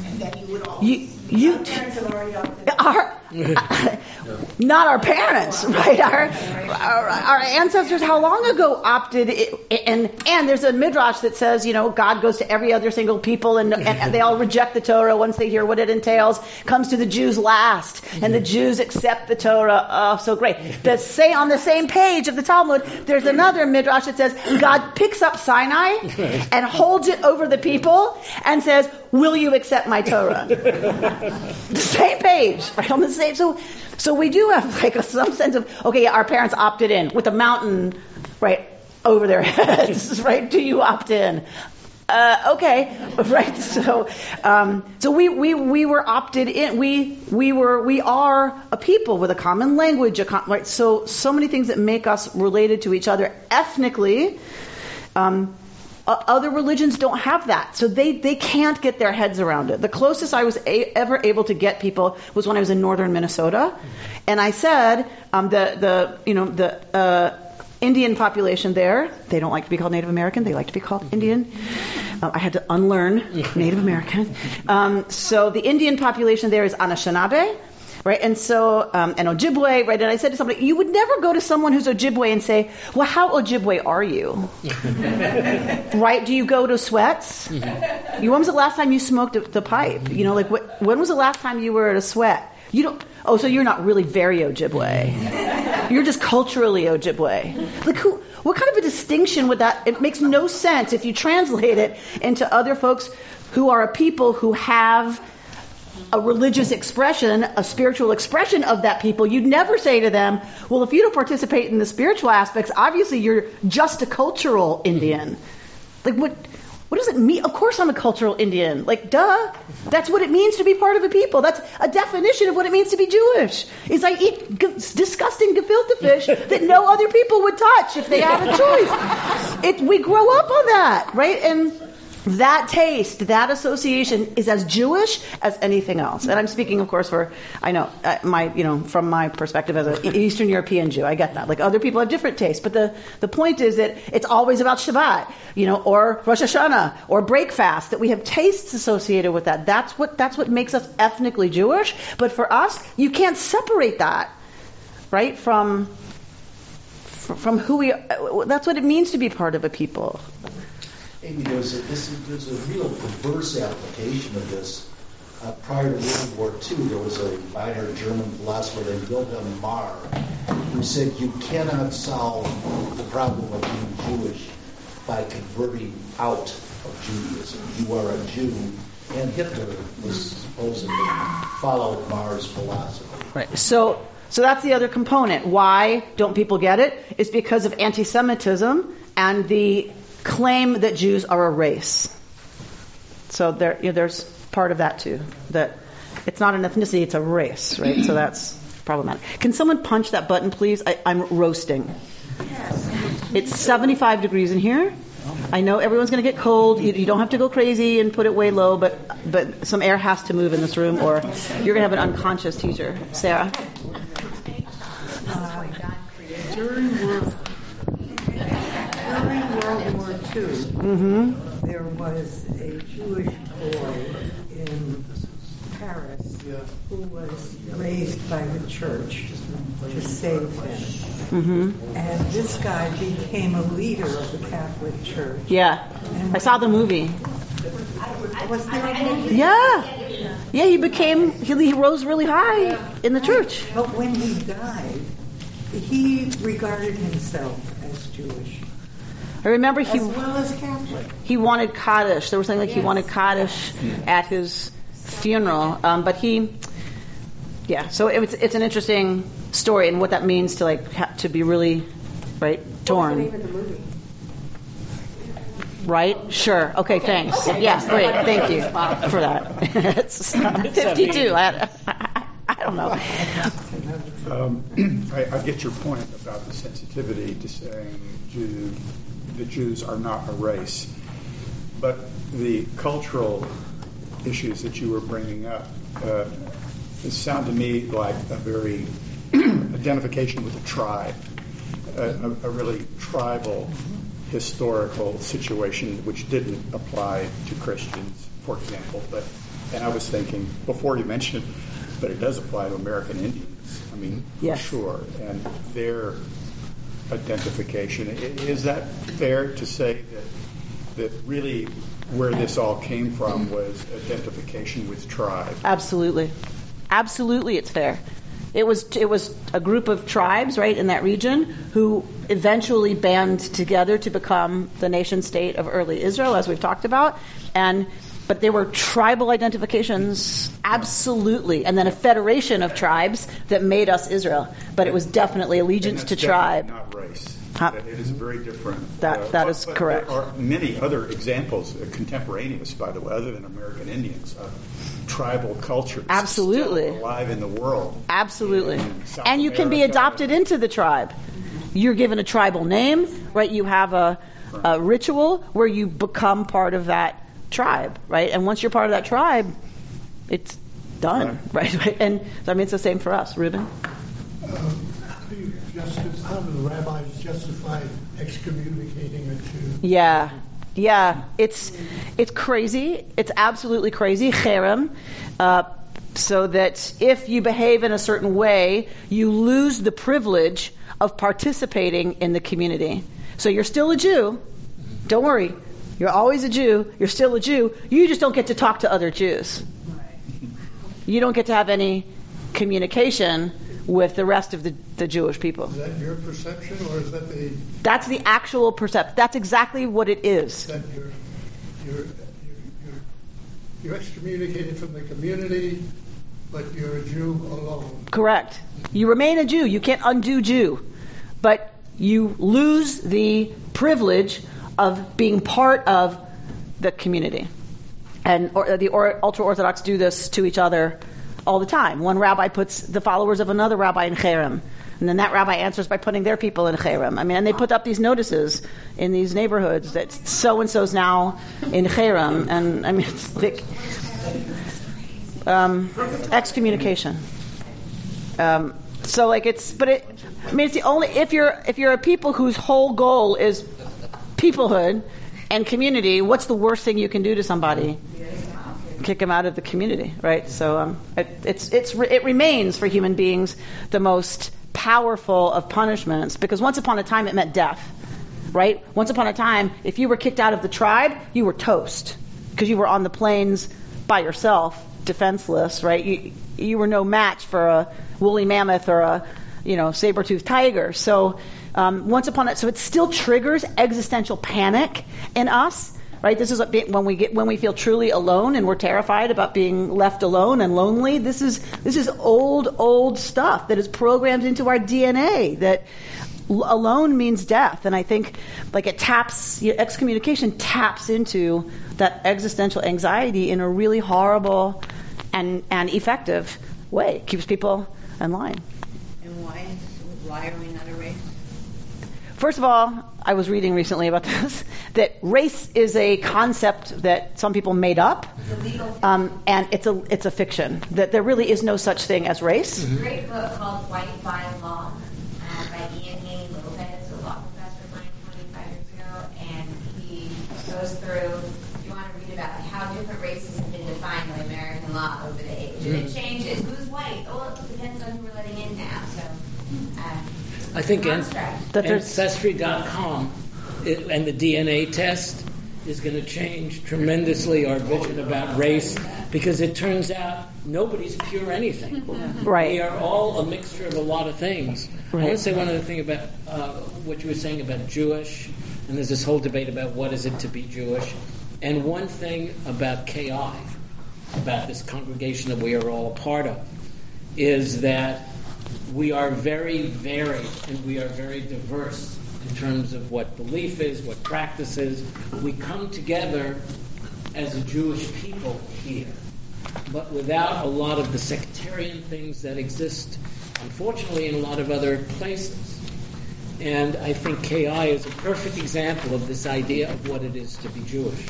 And then you would all. You you parents have already opted our not our parents, right? Our, our our ancestors how long ago opted i- and and there's a midrash that says, you know, God goes to every other single people and, and they all reject the Torah once they hear what it entails, comes to the Jews last, and the Jews accept the Torah. Oh, so great. The say on the same page of the Talmud, there's another midrash that says God picks up Sinai and holds it over the people and says, "Will you accept my Torah?" the same page, right on the same. So, so we do have like some sense of okay, our parents opted in with a mountain right over their heads, right? Do you opt in? Uh, okay, right. So, um, so we, we we were opted in. We we were we are a people with a common language. A com- right. So so many things that make us related to each other ethnically. Um, o- other religions don't have that, so they, they can't get their heads around it. The closest I was a- ever able to get people was when I was in northern Minnesota, and I said um, the the you know the uh, Indian population there they don't like to be called Native American; they like to be called Indian. Uh, I had to unlearn Native American. Um, so the Indian population there is Anishinaabe. Right, and so, um, and Ojibwe, right, and I said to somebody, you would never go to someone who's Ojibwe and say, well, how Ojibwe are you? right, do you go to sweats? You, when was the last time you smoked the pipe? You know, like, what, when was the last time you were at a sweat? You don't, oh, so you're not really very Ojibwe. You're just culturally Ojibwe. Like, who, what kind of a distinction would that, it makes no sense if you translate it into other folks who are a people who have a religious expression, a spiritual expression of that people, you'd never say to them, well, if you don't participate in the spiritual aspects, obviously you're just a cultural Indian. Like, what, what does it mean? Of course I'm a cultural Indian. Like, duh. That's what it means to be part of a people. That's a definition of what it means to be Jewish. Is I eat g- disgusting gefilte fish that no other people would touch if they had a choice. It, we grow up on that, right? And that taste, that association is as Jewish as anything else. And I'm speaking, of course, for I know uh, my you know from my perspective as an Eastern European Jew, I get that. Like other people have different tastes, but the the point is that it's always about Shabbat, you know, or Rosh Hashanah or break fast. That we have tastes associated with that. That's what that's what makes us ethnically Jewish. But for us, you can't separate that, right, from from who we. That's what it means to be part of a people. Amy, there's a, this, there's a real perverse application of this. Uh, prior to World War II, there was a minor German philosopher named Wilhelm Marr who said you cannot solve the problem of being Jewish by converting out of Judaism. You are a Jew, and Hitler was supposedly followed Marr's philosophy. Right. So, so that's the other component. Why don't people get it? It's because of anti-Semitism and the claim that Jews are a race. So there, you know, there's part of that too. That it's not an ethnicity, it's a race, right? So that's problematic. Can someone punch that button, please? I, I'm roasting. It's 75 degrees in here. I know everyone's going to get cold. You, you, don't have to go crazy and put it way low, but but some air has to move in this room, or you're going to have an unconscious teacher. Sarah. During World during World mm-hmm. there was a Jewish boy in Paris who was raised by the church to save him. Mm-hmm. And this guy became a leader of the Catholic Church. Yeah. I saw the movie. Was there a movie? Yeah. Yeah, he became, he, he rose really high in the church. But when he died, he regarded himself as Jewish. I remember he as well as Catholic. He wanted Kaddish. There was something like yes. he wanted Kaddish at his funeral, um, but he, yeah. So it's it's an interesting story and what that means to like ha- to be really right torn. Right? Sure. Okay, thanks. Okay. Yes, great. Thank you for that. it's 52. I, I don't know. Um, I, I, get your point about the sensitivity to saying Jew, the Jews are not a race. But the cultural issues that you were bringing up uh, sound to me like a very identification with a tribe, a, a, a really tribal historical situation which didn't apply to Christians, for example. But and I was thinking before you mentioned it, but it does apply to American Indians. I mean, yes. for sure, and their identification. Is that fair to say that that really where this all came from was identification with tribe? Absolutely, absolutely, it's fair. It was it was a group of tribes, right, in that region who eventually band together to become the nation state of early Israel, as we've talked about, and but there were tribal identifications, absolutely, and then a federation of tribes that made us Israel. But it was definitely allegiance to tribe. Not race. Huh? It is very different. That uh, that is but correct. There are many other examples, uh, contemporaneous, by the way, other than American Indians, uh, tribal cultures. Absolutely. alive in the world. Absolutely. and you America. can be adopted into the tribe. You're given a tribal name, right? You have a, a ritual where you become part of that tribe, right? And once you're part of that tribe, it's done, right? right? And so, I mean, it's the same for us. Ruben? Uh, how do you justice, how do the rabbis justify excommunicating a Jew? Yeah. Yeah, it's it's crazy. It's absolutely crazy. Cherem, uh, so that if you behave in a certain way, you lose the privilege of participating in the community. So you're still a Jew. Don't worry. You're always a Jew. You're still a Jew. You just don't get to talk to other Jews. You don't get to have any communication with the rest of the, the Jewish people. Is that your perception, or is that the? That's the actual perception. That's exactly what it is. That you're, you're, you're, you're excommunicated from the community, but you're a Jew alone. Correct. You remain a Jew. You can't undo Jew, but you lose the privilege of being part of the community. And or, the ultra Orthodox do this to each other all the time. One rabbi puts the followers of another rabbi in cherem. And then that rabbi answers by putting their people in Cherem. I mean, and they put up these notices in these neighborhoods that so and so's now in Cherem. And I mean, it's like um, excommunication. Um, so like it's, but it, I mean, it's the only if you're if you're a people whose whole goal is peoplehood and community. What's the worst thing you can do to somebody? Kick them out of the community, right? So um, it, it's it's it remains for human beings the most powerful of punishments because once upon a time it meant death, right? Once upon a time, if you were kicked out of the tribe, you were toast because you were on the plains by yourself, defenseless, right? You you were no match for a woolly mammoth or a you know saber-toothed tiger. So um, once upon a so it still triggers existential panic in us. Right, this is when we get when we feel truly alone and we're terrified about being left alone and lonely. This is this is old old stuff that is programmed into our DNA. That alone means death, and I think like it taps excommunication taps into that existential anxiety in a really horrible and and effective way. It keeps people in line. And why why are we not? First of all, I was reading recently about this that race is a concept that some people made up, um, and it's a it's a fiction. That there really is no such thing as race. There's a great book called White by Law uh, by Ian Haney Lopez, a law professor of mine 25 years ago, and he goes through. You want to read about how different races have been defined by American law over the age, and it changes. Who's white? Oh, it depends on who we're letting in now. So. Uh, I think an- That there's- Ancestry.com it- and the DNA test is going to change tremendously our vision about race because it turns out nobody's pure anything. Right. We are all a mixture of a lot of things. I Right. want to say one other thing about uh, what you were saying about Jewish, and there's this whole debate about what is it to be Jewish. And one thing about KI, about this congregation that we are all a part of, is that we are very varied and we are very diverse in terms of what belief is, what practice is. We come together as a Jewish people here, but without a lot of the sectarian things that exist, unfortunately, in a lot of other places. And I think KI is a perfect example of this idea of what it is to be Jewish.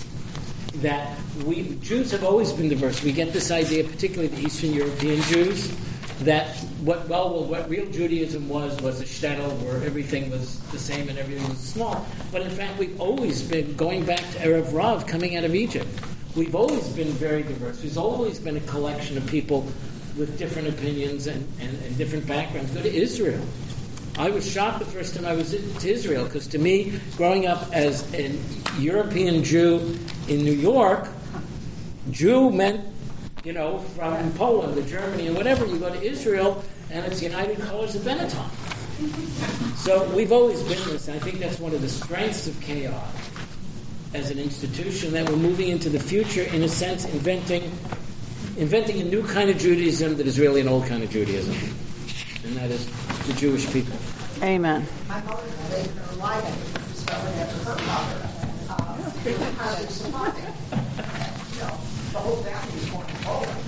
That we Jews have always been diverse. We get this idea, particularly the Eastern European Jews, that what well, well what real Judaism was was a shtetl where everything was the same and everything was small. But in fact, we've always been going back to Erev Rav, coming out of Egypt. We've always been very diverse. There's always been a collection of people with different opinions and, and, and different backgrounds. Go to Israel. I was shocked the first time I was to Israel because to me, growing up as a European Jew in New York, Jew meant you know, from Poland or Germany or whatever, you go to Israel and it's United Colors of Benetton. So we've always been this. And I think that's one of the strengths of KI as an institution that we're moving into the future, in a sense, inventing inventing a new kind of Judaism that is really an old kind of Judaism, and that is the Jewish people. Amen. My mother made her life spelling her father. Uh, because it's surviving. You know, the whole family was born in Poland.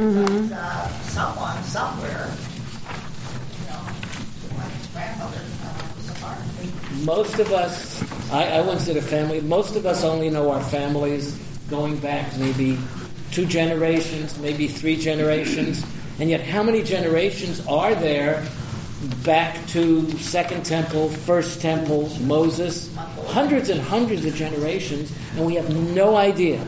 Mm-hmm. But uh, someone, somewhere, you know, my grandmother uh, was a part. Most of us, I, I once did a family, most of us only know our families going back maybe two generations, maybe three generations. And yet, how many generations are there back to Second Temple, First Temple, Moses? Hundreds and hundreds of generations, and we have no idea.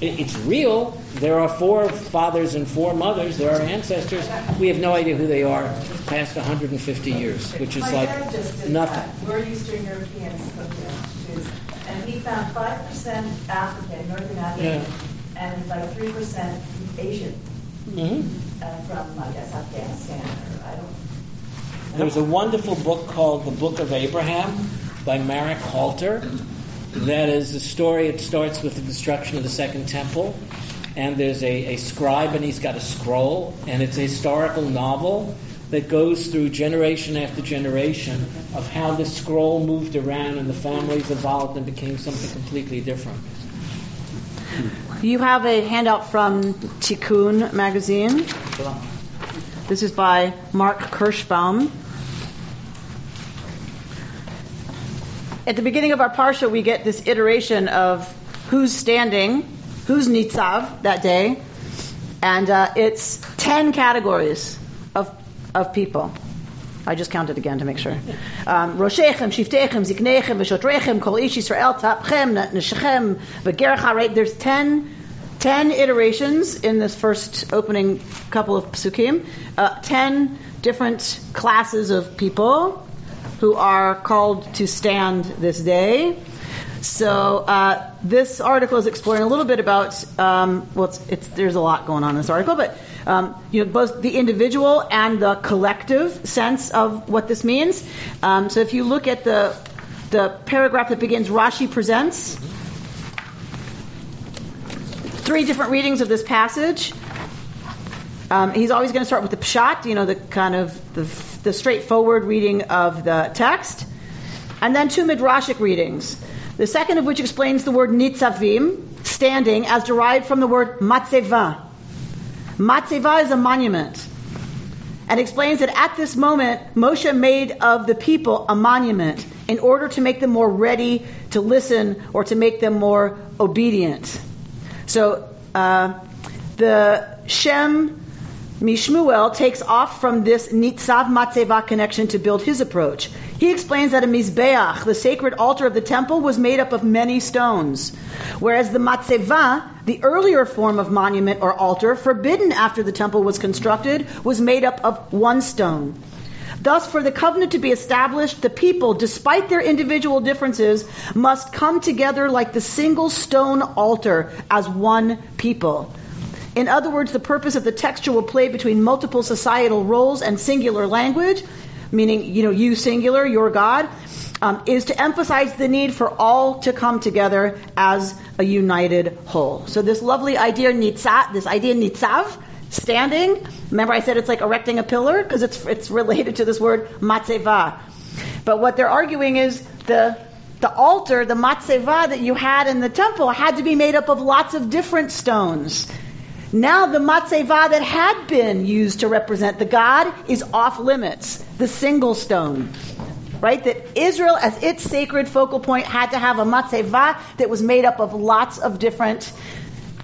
It, it's real. There are four fathers and four mothers. There are ancestors. We have no idea who they are past 150 years, which is My like dad just did nothing. that. We're Eastern Europeans, Jews, and he found five percent African, Northern African, and like three percent Asian Mm-hmm. uh, from, I guess, Afghanistan or I don't. There's a wonderful book called The Book of Abraham by Marek Halter. That is a story. It starts with the destruction of the Second Temple, and there's a, a scribe, and he's got a scroll, and it's a historical novel that goes through generation after generation of how the scroll moved around and the families evolved and became something completely different. You have a handout from Tikkun magazine. This is by Mark Kirschbaum. At the beginning of our parsha, we get this iteration of who's standing, who's nitzav that day, and uh, it's ten categories of of people. I just counted again to make sure. Um, Roshechem, Shiftechem, Ziknechem, Veshotrechem, Kol Ish Yisrael, Tapchem, Neshechem, right? There's ten, ten iterations in this first opening couple of psukim. Uh, ten different classes of people who are called to stand this day. So uh, this article is exploring a little bit about um, well, it's, it's, there's a lot going on in this article, but um, you know both the individual and the collective sense of what this means. Um, so if you look at the the paragraph that begins, Rashi presents three different readings of this passage. Um, he's always going to start with the pshat, you know, the kind of the, the straightforward reading of the text, and then two midrashic readings. The second of which explains the word nitzavim, standing, as derived from the word matzeva. Matzeva is a monument. And explains that at this moment, Moshe made of the people a monument in order to make them more ready to listen or to make them more obedient. So uh, the Shem Mishmuel takes off from this Nitzav Matzeva connection to build his approach. He explains that a Mizbeach, the sacred altar of the temple, was made up of many stones, whereas the Matzeva, the earlier form of monument or altar, forbidden after the temple was constructed, was made up of one stone. Thus, for the covenant to be established, the people, despite their individual differences, must come together like the single stone altar as one people. In other words, the purpose of the textual play between multiple societal roles and singular language, meaning, you know, you singular, your God, um, is to emphasize the need for all to come together as a united whole. So this lovely idea, nitzat, this idea nitzav, standing. Remember, I said it's like erecting a pillar because it's it's related to this word matzeva. But what they're arguing is the the altar, the matzeva that you had in the temple, had to be made up of lots of different stones. Now the matzeva that had been used to represent the God is off limits, the single stone. Right? That Israel, as its sacred focal point, had to have a matzeva that was made up of lots of different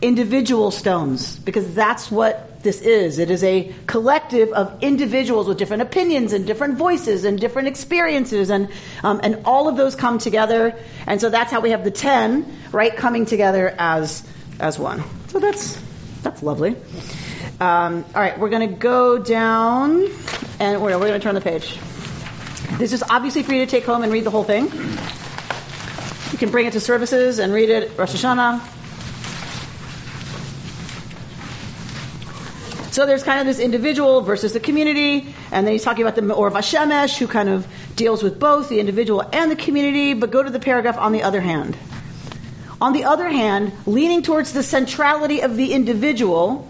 individual stones, because that's what this is. It is a collective of individuals with different opinions and different voices and different experiences, and um, and all of those come together. And so that's how we have the ten, right, coming together as as one. So that's that's lovely. Um, all right, we're going to go down, and we're, we're going to turn the page. This is obviously for you to take home and read the whole thing. You can bring it to services and read it Rosh Hashanah. So there's kind of this individual versus the community, and then he's talking about the Me'or Vashemesh, who kind of deals with both the individual and the community. But go to the paragraph on the other hand. On the other hand, leaning towards the centrality of the individual,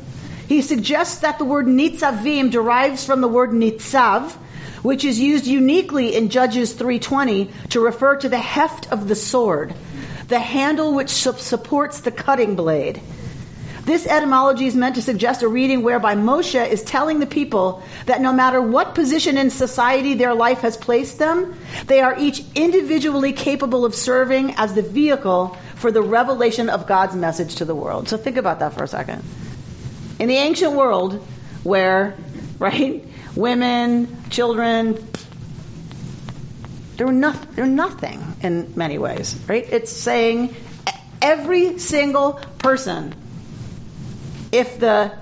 he suggests that the word nitzavim derives from the word nitzav, which is used uniquely in Judges 3:20 to refer to the heft of the sword, the handle which supports the cutting blade. This etymology is meant to suggest a reading whereby Moshe is telling the people that no matter what position in society their life has placed them, they are each individually capable of serving as the vehicle for the revelation of God's message to the world. So think about that for a second. In the ancient world, where, right, women, children, they're, not, they're nothing in many ways, right? It's saying every single person if the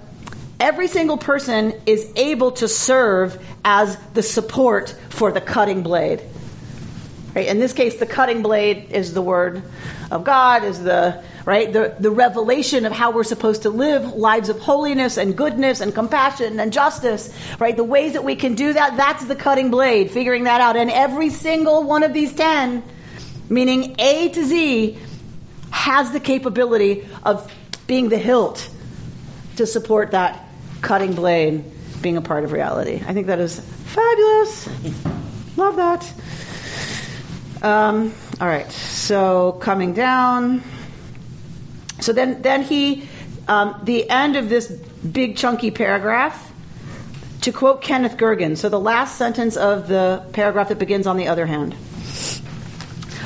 every single person is able to serve as the support for the cutting blade. Right? In this case, the cutting blade is the word of God, is the right the, the revelation of how we're supposed to live lives of holiness and goodness and compassion and justice. Right? The ways that we can do that, that's the cutting blade, figuring that out. And every single one of these ten, meaning A to Z, has the capability of being the hilt to support that cutting blade being a part of reality. I think that is fabulous. Love that. Um, all right, so coming down. So then, then he, um, the end of this big chunky paragraph, To quote Kenneth Gergen, so the last sentence of the paragraph that begins on the other hand.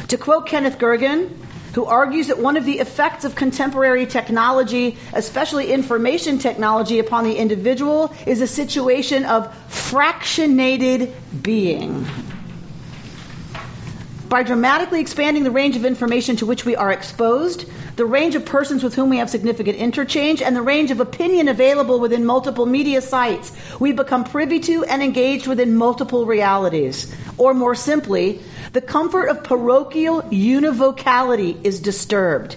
To quote Kenneth Gergen, who argues that one of the effects of contemporary technology, especially information technology, upon the individual is a situation of fractionated being. By dramatically expanding the range of information to which we are exposed, the range of persons with whom we have significant interchange, and the range of opinion available within multiple media sites, we become privy to and engaged within multiple realities. Or more simply, the comfort of parochial univocality is disturbed.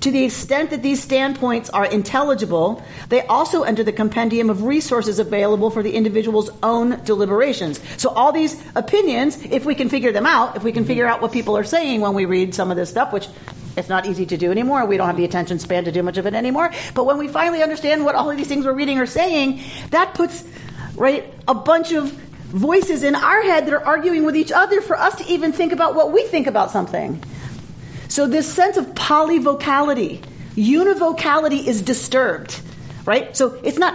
To the extent that these standpoints are intelligible, they also enter the compendium of resources available for the individual's own deliberations. So all these opinions, if we can figure them out, if we can figure out what people are saying when we read some of this stuff, which it's not easy to do anymore. We don't have the attention span to do much of it anymore. But when we finally understand what all of these things we're reading are saying, that puts right a bunch of voices in our head that are arguing with each other for us to even think about what we think about something. So this sense of polyvocality, univocality is disturbed, right? So it's not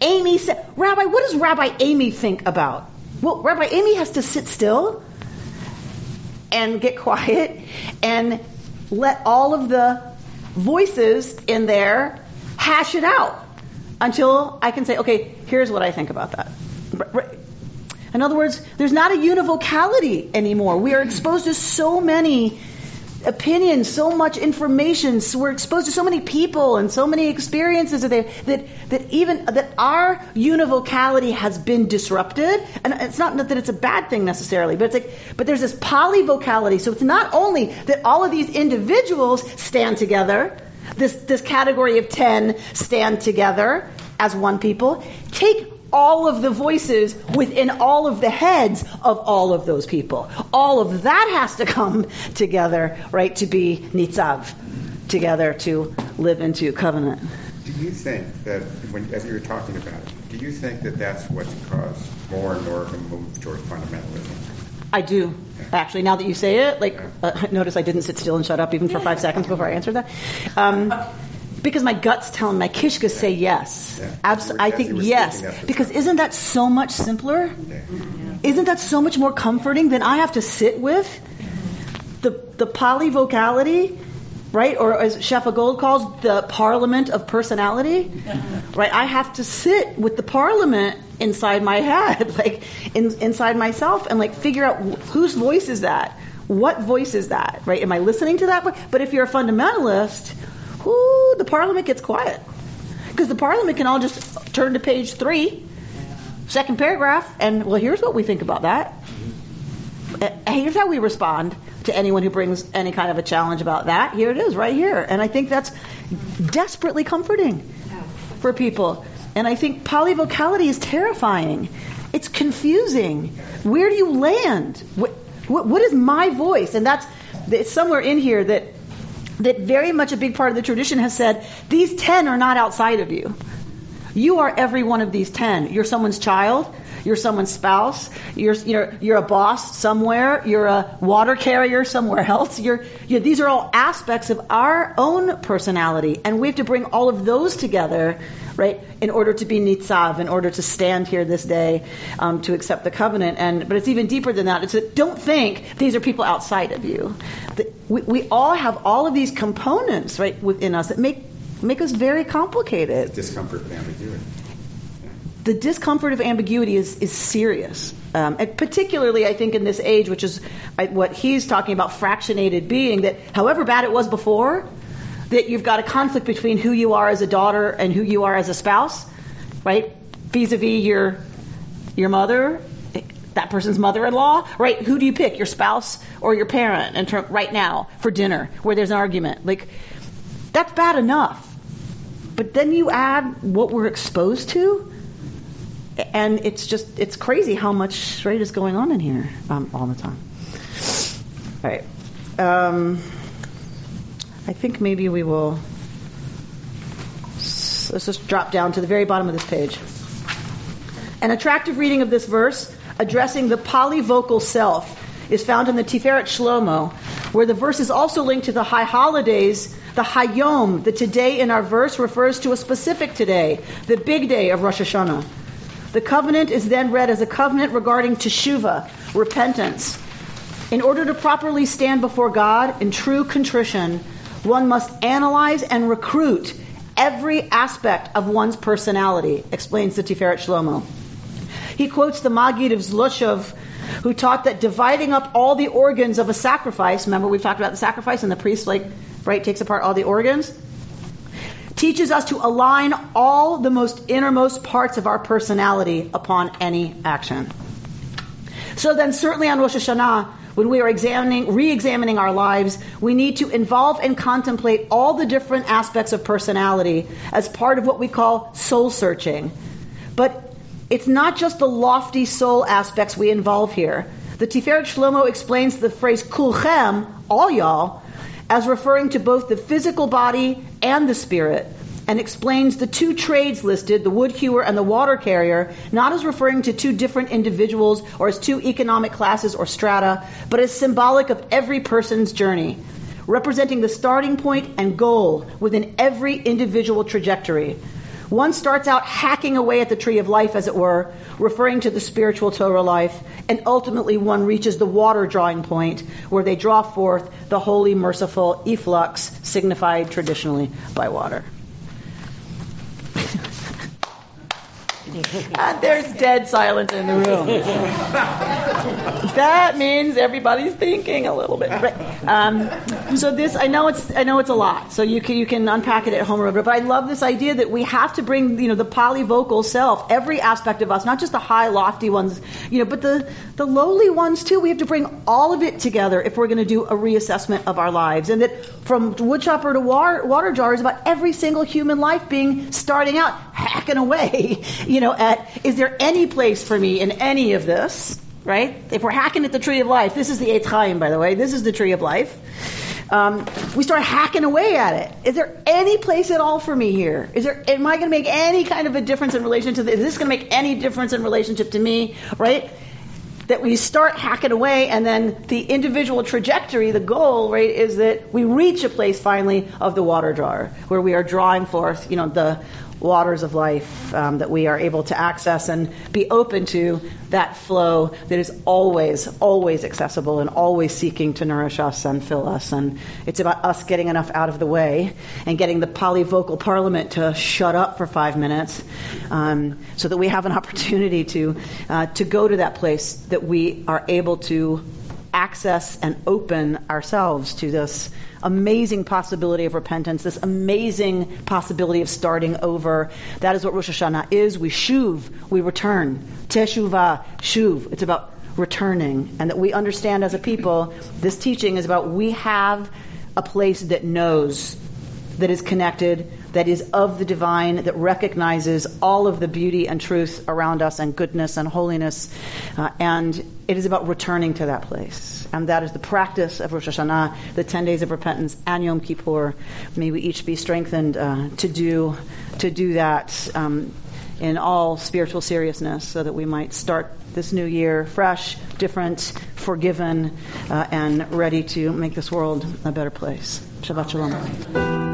Amy said, Rabbi, what does Rabbi Amy think about? Well, Rabbi Amy has to sit still and get quiet and let all of the voices in there hash it out until I can say, okay, here's what I think about that. In other words, there's not a univocality anymore. We are exposed to so many opinions, so much information. So we're exposed to so many people and so many experiences that, that that even that our univocality has been disrupted. And it's not that it's a bad thing necessarily, but it's like but there's this polyvocality. So it's not only that all of these individuals stand together, this this category of ten stand together as one people. Take all of the voices within all of the heads of all of those people. All of that has to come together, right, to be nitzav, together to live into covenant. Do you think that, when, as you were talking about it, do you think that that's what's caused more and more of a move toward fundamentalism? I do. Actually, now that you say it, like, uh, notice I didn't sit still and shut up even for five seconds before I answered that. Um, because my gut's telling me my kishkas say yes. Yeah. Abs- I think yes. Because isn't that so much simpler? Isn't that so much more comforting than I have to sit with the the polyvocality, right? Or as Shefa Gold calls the parliament of personality, right? I have to sit with the parliament inside my head, like in, inside myself, and like figure out whose voice is that. What voice is that, right? Am I listening to that? But if you're a fundamentalist, Ooh, the parliament gets quiet. Because the parliament can all just turn to page three, second paragraph, and well, here's what we think about that. Uh, here's how we respond to anyone who brings any kind of a challenge about that. Here it is, right here. And I think that's desperately comforting for people. And I think polyvocality is terrifying. It's confusing. Where do you land? What, what, what is my voice? And that's it's somewhere in here that that very much a big part of the tradition has said these 10 are not outside of you. You are every one of these 10. You're someone's child. You're someone's spouse. You're, you're, you're a boss somewhere. You're a water carrier somewhere else. You're, you're, these are all aspects of our own personality. And we have to bring all of those together, right, in order to be nitzav, in order to stand here this day um, to accept the covenant. And But it's even deeper than that. It's that don't think these are people outside of you. We, we all have all of these components, right, within us that make, make us very complicated. Discomfort of ambiguity the discomfort of ambiguity is, is serious. Um, and particularly, I think, in this age, which is what he's talking about, fractionated being, that however bad it was before, that you've got a conflict between who you are as a daughter and who you are as a spouse, right? Vis-a-vis your, your mother, that person's mother-in-law, right? Who do you pick, your spouse or your parent, in term, right now for dinner, where there's an argument? Like, that's bad enough. But then you add what we're exposed to, and it's just it's crazy how much straight is going on in here um, all the time. All right. Um, I think maybe we will. Let's just drop down to the very bottom of this page. An attractive reading of this verse, addressing the polyvocal self, is found in the Tiferet Shlomo, where the verse is also linked to the high holidays. The Hayom, the today in our verse, refers to a specific today, the big day of Rosh Hashanah. The covenant is then read as a covenant regarding teshuva, repentance. In order to properly stand before God in true contrition, one must analyze and recruit every aspect of one's personality, explains the Tiferet Shlomo. He quotes the Maggid of Zloshov, who taught that dividing up all the organs of a sacrifice, remember we've talked about the sacrifice and the priest like, right, takes apart all the organs, teaches us to align all the most innermost parts of our personality upon any action. So then certainly on Rosh Hashanah, when we are examining, re-examining our lives, we need to involve and contemplate all the different aspects of personality as part of what we call soul searching. But it's not just the lofty soul aspects we involve here. The Tiferet Shlomo explains the phrase kulchem, all y'all, as referring to both the physical body and the spirit, and explains the two trades listed, the wood hewer and the water carrier, not as referring to two different individuals or as two economic classes or strata, but as symbolic of every person's journey, representing the starting point and goal within every individual trajectory. One starts out hacking away at the tree of life, as it were, referring to the spiritual Torah life, and ultimately one reaches the water drawing point, where they draw forth the holy, merciful efflux, signified traditionally by water. And there's dead silence in the room. that means everybody's thinking a little bit. Um, so this, I know it's, I know it's a lot. So you can you can unpack it at home, but I love this idea that we have to bring, you know, the polyvocal self, every aspect of us, not just the high, lofty ones, you know, but the the lowly ones too. We have to bring all of it together if we're going to do a reassessment of our lives, and that from woodchopper to water, water jar is about every single human life being starting out hacking away, you know, at is there any place for me in any of this? Right? If we're hacking at the tree of life, this is the Eitz Chaim, by the way. This is the tree of life. Um, we start hacking away at it. Is there any place at all for me here? Is there? Am I going to make any kind of a difference in relation to this? Is this going to make any difference in relationship to me? Right? that we start hacking away and then the individual trajectory, the goal, right, is that we reach a place finally of the water jar where we are drawing forth, you know, the waters of life um, that we are able to access and be open to that flow that is always, always accessible and always seeking to nourish us and fill us. And it's about us getting enough out of the way and getting the polyvocal parliament to shut up for five minutes um, so that we have an opportunity to, uh, to go to that place that we are able to access and open ourselves to this amazing possibility of repentance, this amazing possibility of starting over. That is what Rosh Hashanah is. We shuv, we return. Teshuvah, shuv. It's about returning. And that we understand as a people, this teaching is about we have a place that knows, that is connected, that is of the divine, that recognizes all of the beauty and truth around us and goodness and holiness. Uh, and it is about returning to that place. And that is the practice of Rosh Hashanah, the 10 days of repentance, and Yom Kippur. May we each be strengthened uh, to do to do that um, in all spiritual seriousness so that we might start this new year fresh, different, forgiven, uh, and ready to make this world a better place. Shabbat Shalom.